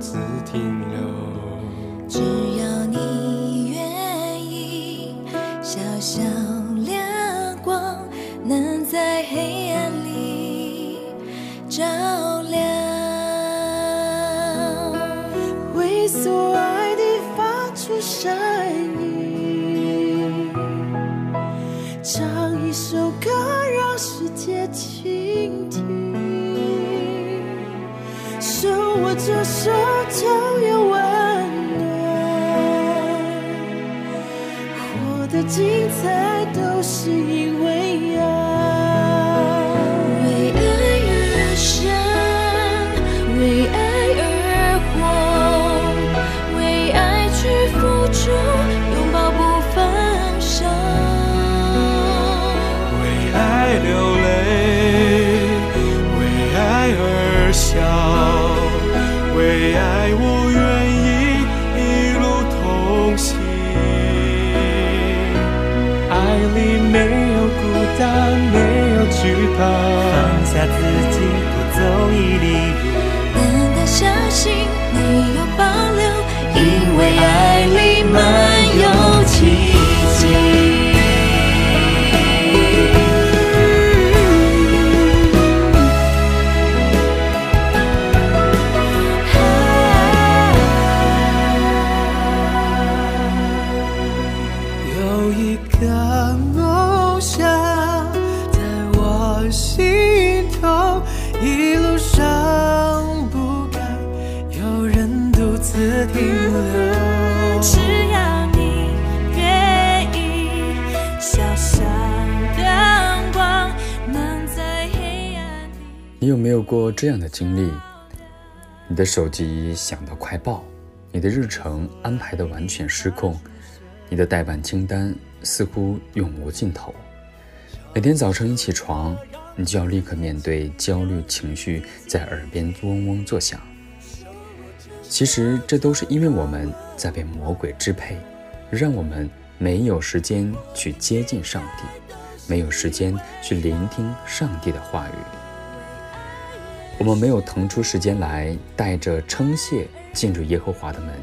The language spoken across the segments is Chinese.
独自停留。下自己，多走一里这样的经历？你的手机响到快爆，你的日程安排的完全失控，你的待办清单似乎永无尽头。每天早晨一起床，你就要立刻面对焦虑情绪在耳边嗡嗡作响。其实这都是因为我们在被魔鬼支配，让我们没有时间去接近上帝，没有时间去聆听上帝的话语。我们没有腾出时间来带着称谢进入耶和华的门，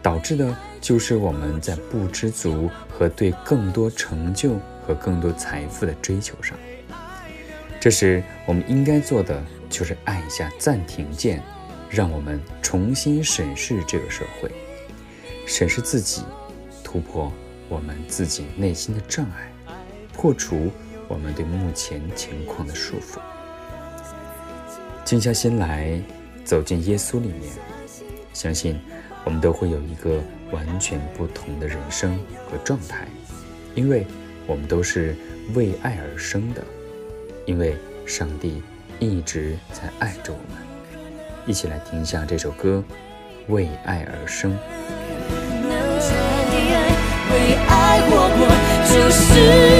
导致的就是我们在不知足和对更多成就和更多财富的追求上。这时，我们应该做的就是按一下暂停键。让我们重新审视这个社会，审视自己，突破我们自己内心的障碍，破除我们对目前情况的束缚。静下心来，走进耶稣里面，相信我们都会有一个完全不同的人生和状态，因为我们都是为爱而生的，因为上帝一直在爱着我们。一起来听一下这首歌《为爱而生》。为爱活过，就是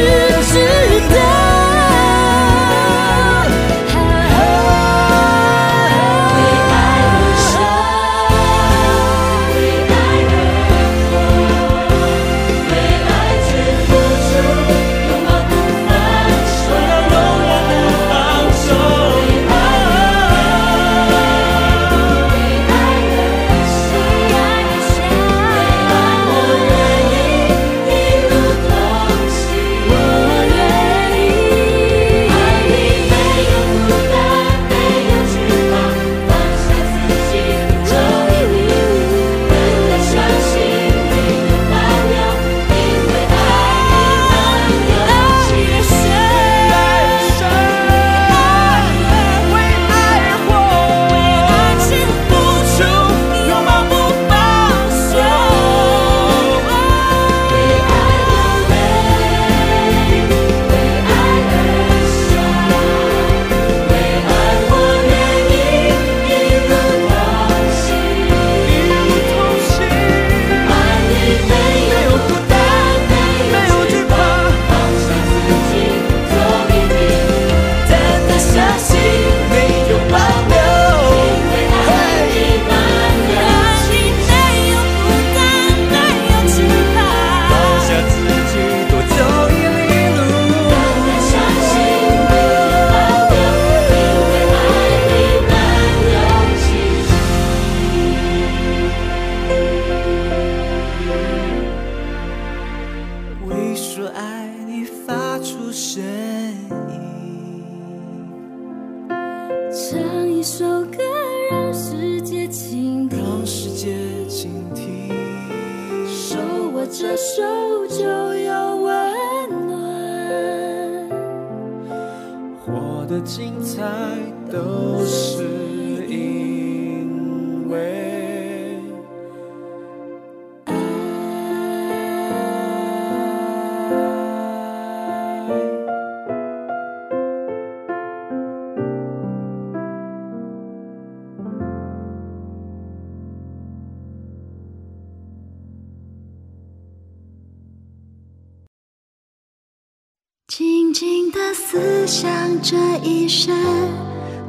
想这一生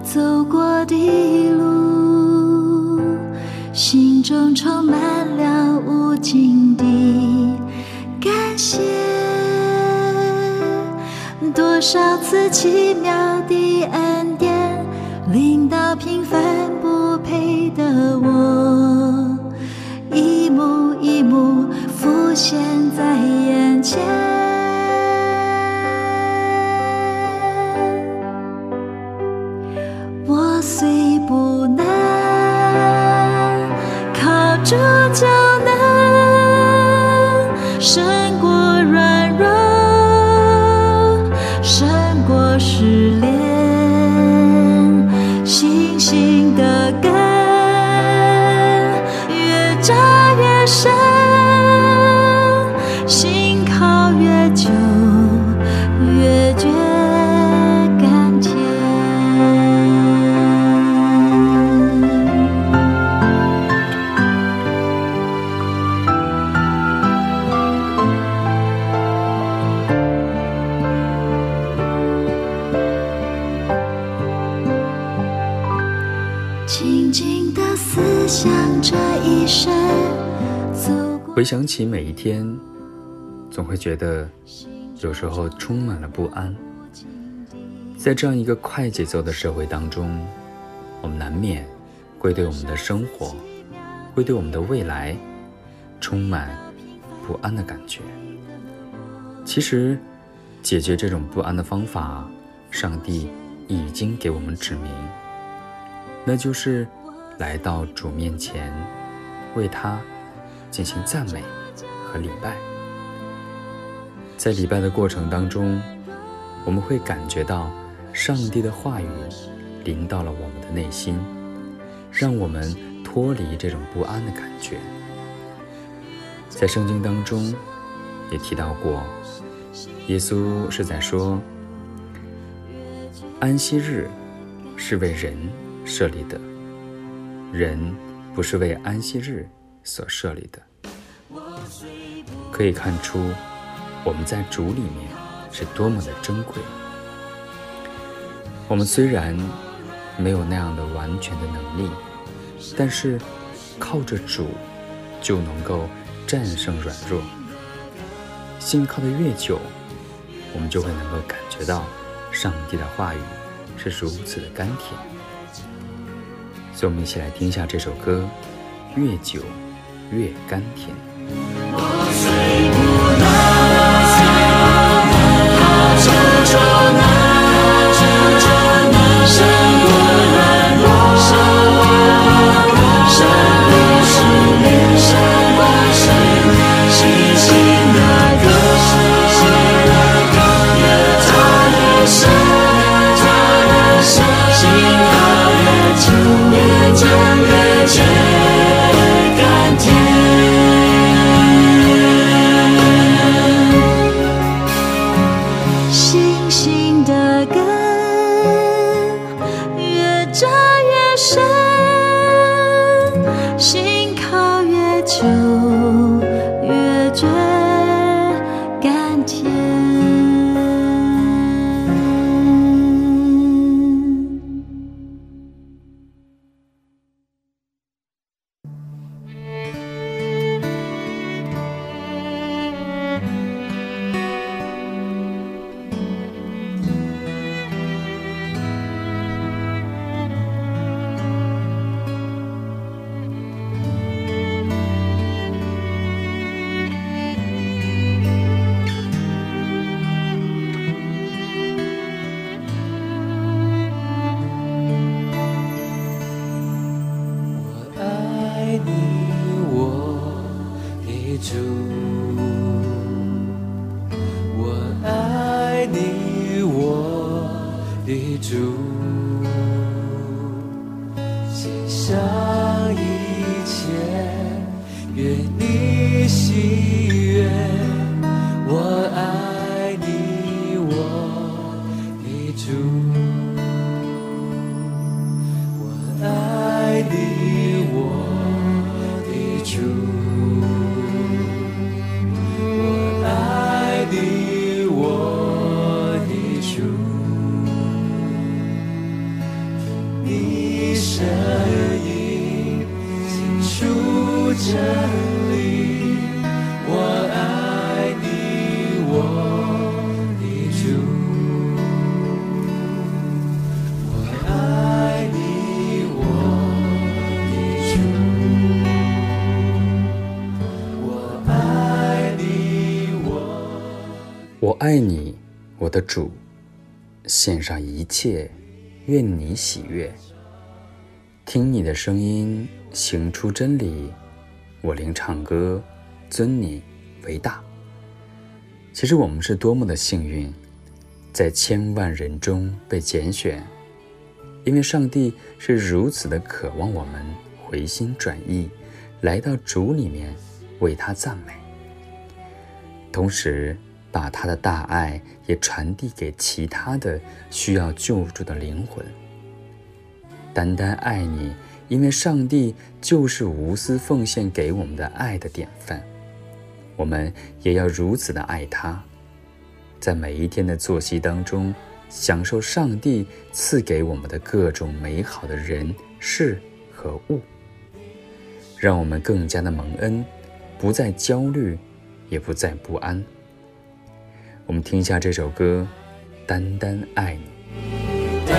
走过的路，心中充满了无尽的感谢。多少次奇妙的恩典，令到平凡不配的我，一幕一幕浮现在眼前。回想起每一天，总会觉得有时候充满了不安。在这样一个快节奏的社会当中，我们难免会对我们的生活，会对我们的未来充满不安的感觉。其实，解决这种不安的方法，上帝已经给我们指明，那就是来到主面前，为他进行赞美和礼拜。在礼拜的过程当中，我们会感觉到上帝的话语临到了我们的内心，让我们脱离这种不安的感觉。在圣经当中也提到过。耶稣是在说，安息日是为人设立的，人不是为安息日所设立的。可以看出，我们在主里面是多么的珍贵。我们虽然没有那样的完全的能力，但是靠着主就能够战胜软弱。信靠的越久。我们就会能够感觉到，上帝的话语是如此的甘甜。所以，我们一起来听一下这首歌，《越久越甘甜》。too. 我爱你，我的主，献上一切，愿你喜悦。听你的声音，行出真理。我灵唱歌，尊你为大。其实我们是多么的幸运，在千万人中被拣选，因为上帝是如此的渴望我们回心转意，来到主里面为他赞美，同时。把他的大爱也传递给其他的需要救助的灵魂。单单爱你，因为上帝就是无私奉献给我们的爱的典范。我们也要如此的爱他，在每一天的作息当中，享受上帝赐给我们的各种美好的人事和物。让我们更加的蒙恩，不再焦虑，也不再不安。我们听一下这首歌，《单单爱你》。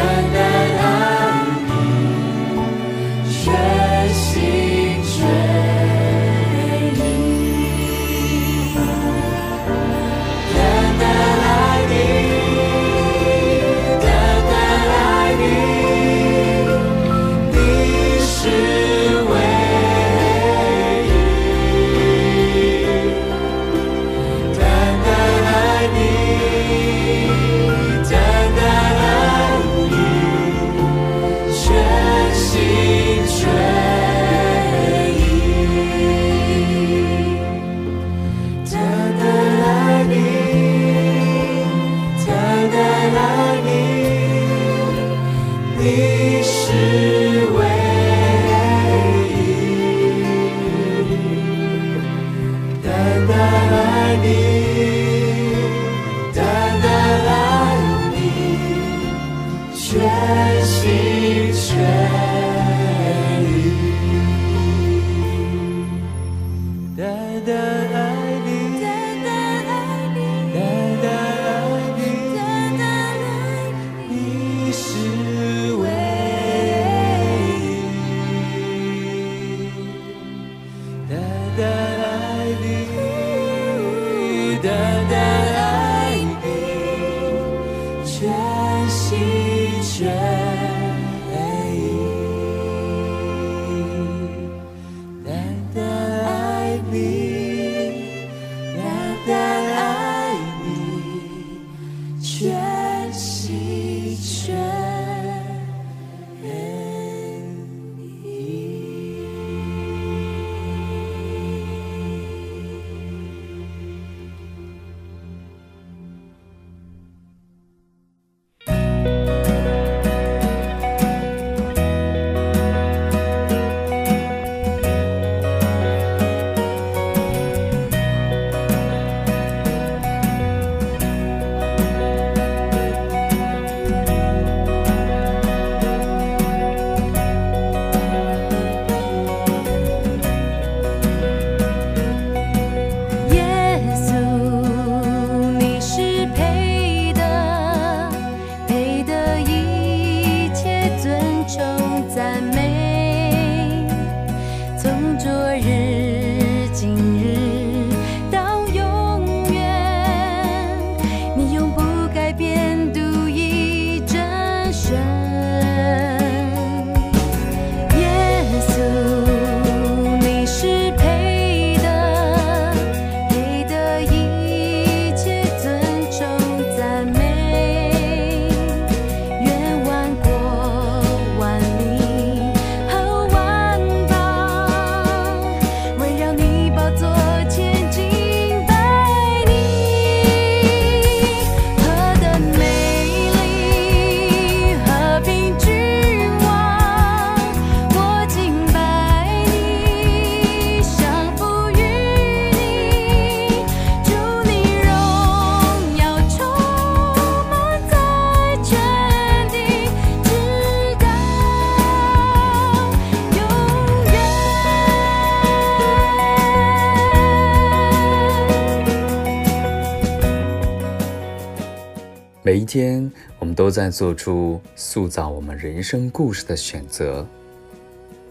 都在做出塑造我们人生故事的选择。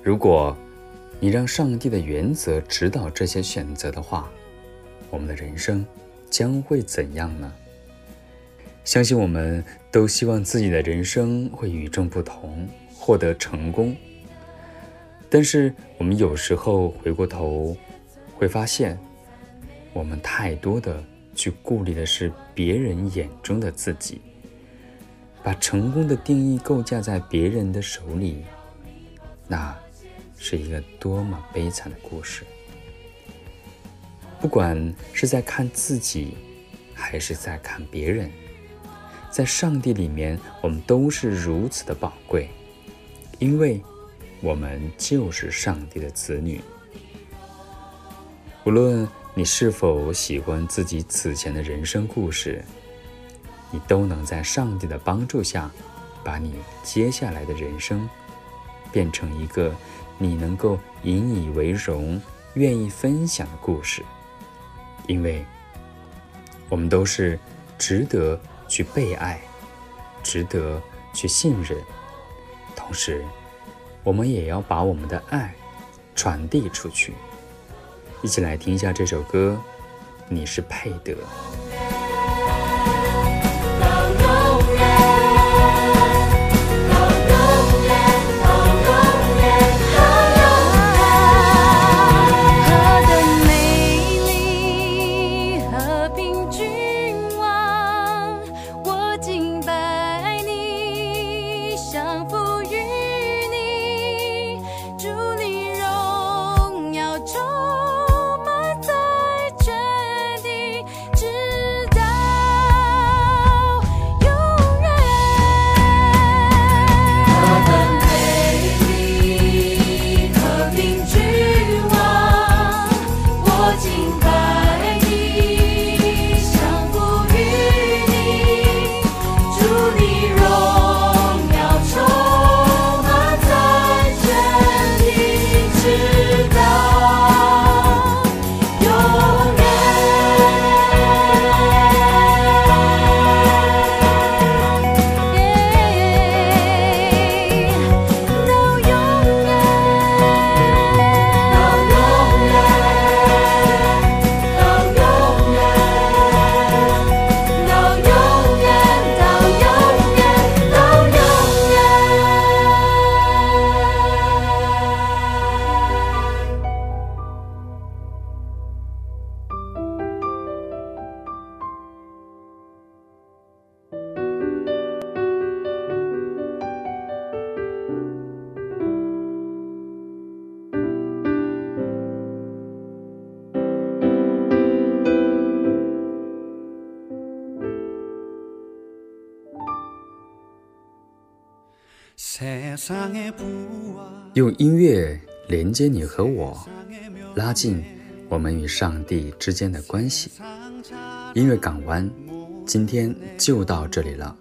如果你让上帝的原则指导这些选择的话，我们的人生将会怎样呢？相信我们都希望自己的人生会与众不同，获得成功。但是，我们有时候回过头会发现，我们太多的。去顾虑的是别人眼中的自己，把成功的定义构架在别人的手里，那是一个多么悲惨的故事。不管是在看自己，还是在看别人，在上帝里面，我们都是如此的宝贵，因为我们就是上帝的子女。无论。你是否喜欢自己此前的人生故事？你都能在上帝的帮助下，把你接下来的人生变成一个你能够引以为荣、愿意分享的故事，因为我们都是值得去被爱、值得去信任，同时，我们也要把我们的爱传递出去。一起来听一下这首歌，你是配得。用音乐连接你和我，拉近我们与上帝之间的关系。音乐港湾，今天就到这里了。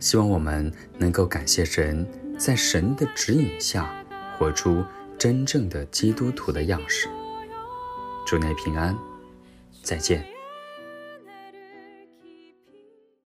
希望我们能够感谢神，在神的指引下，活出真正的基督徒的样式。祝你平安，再见。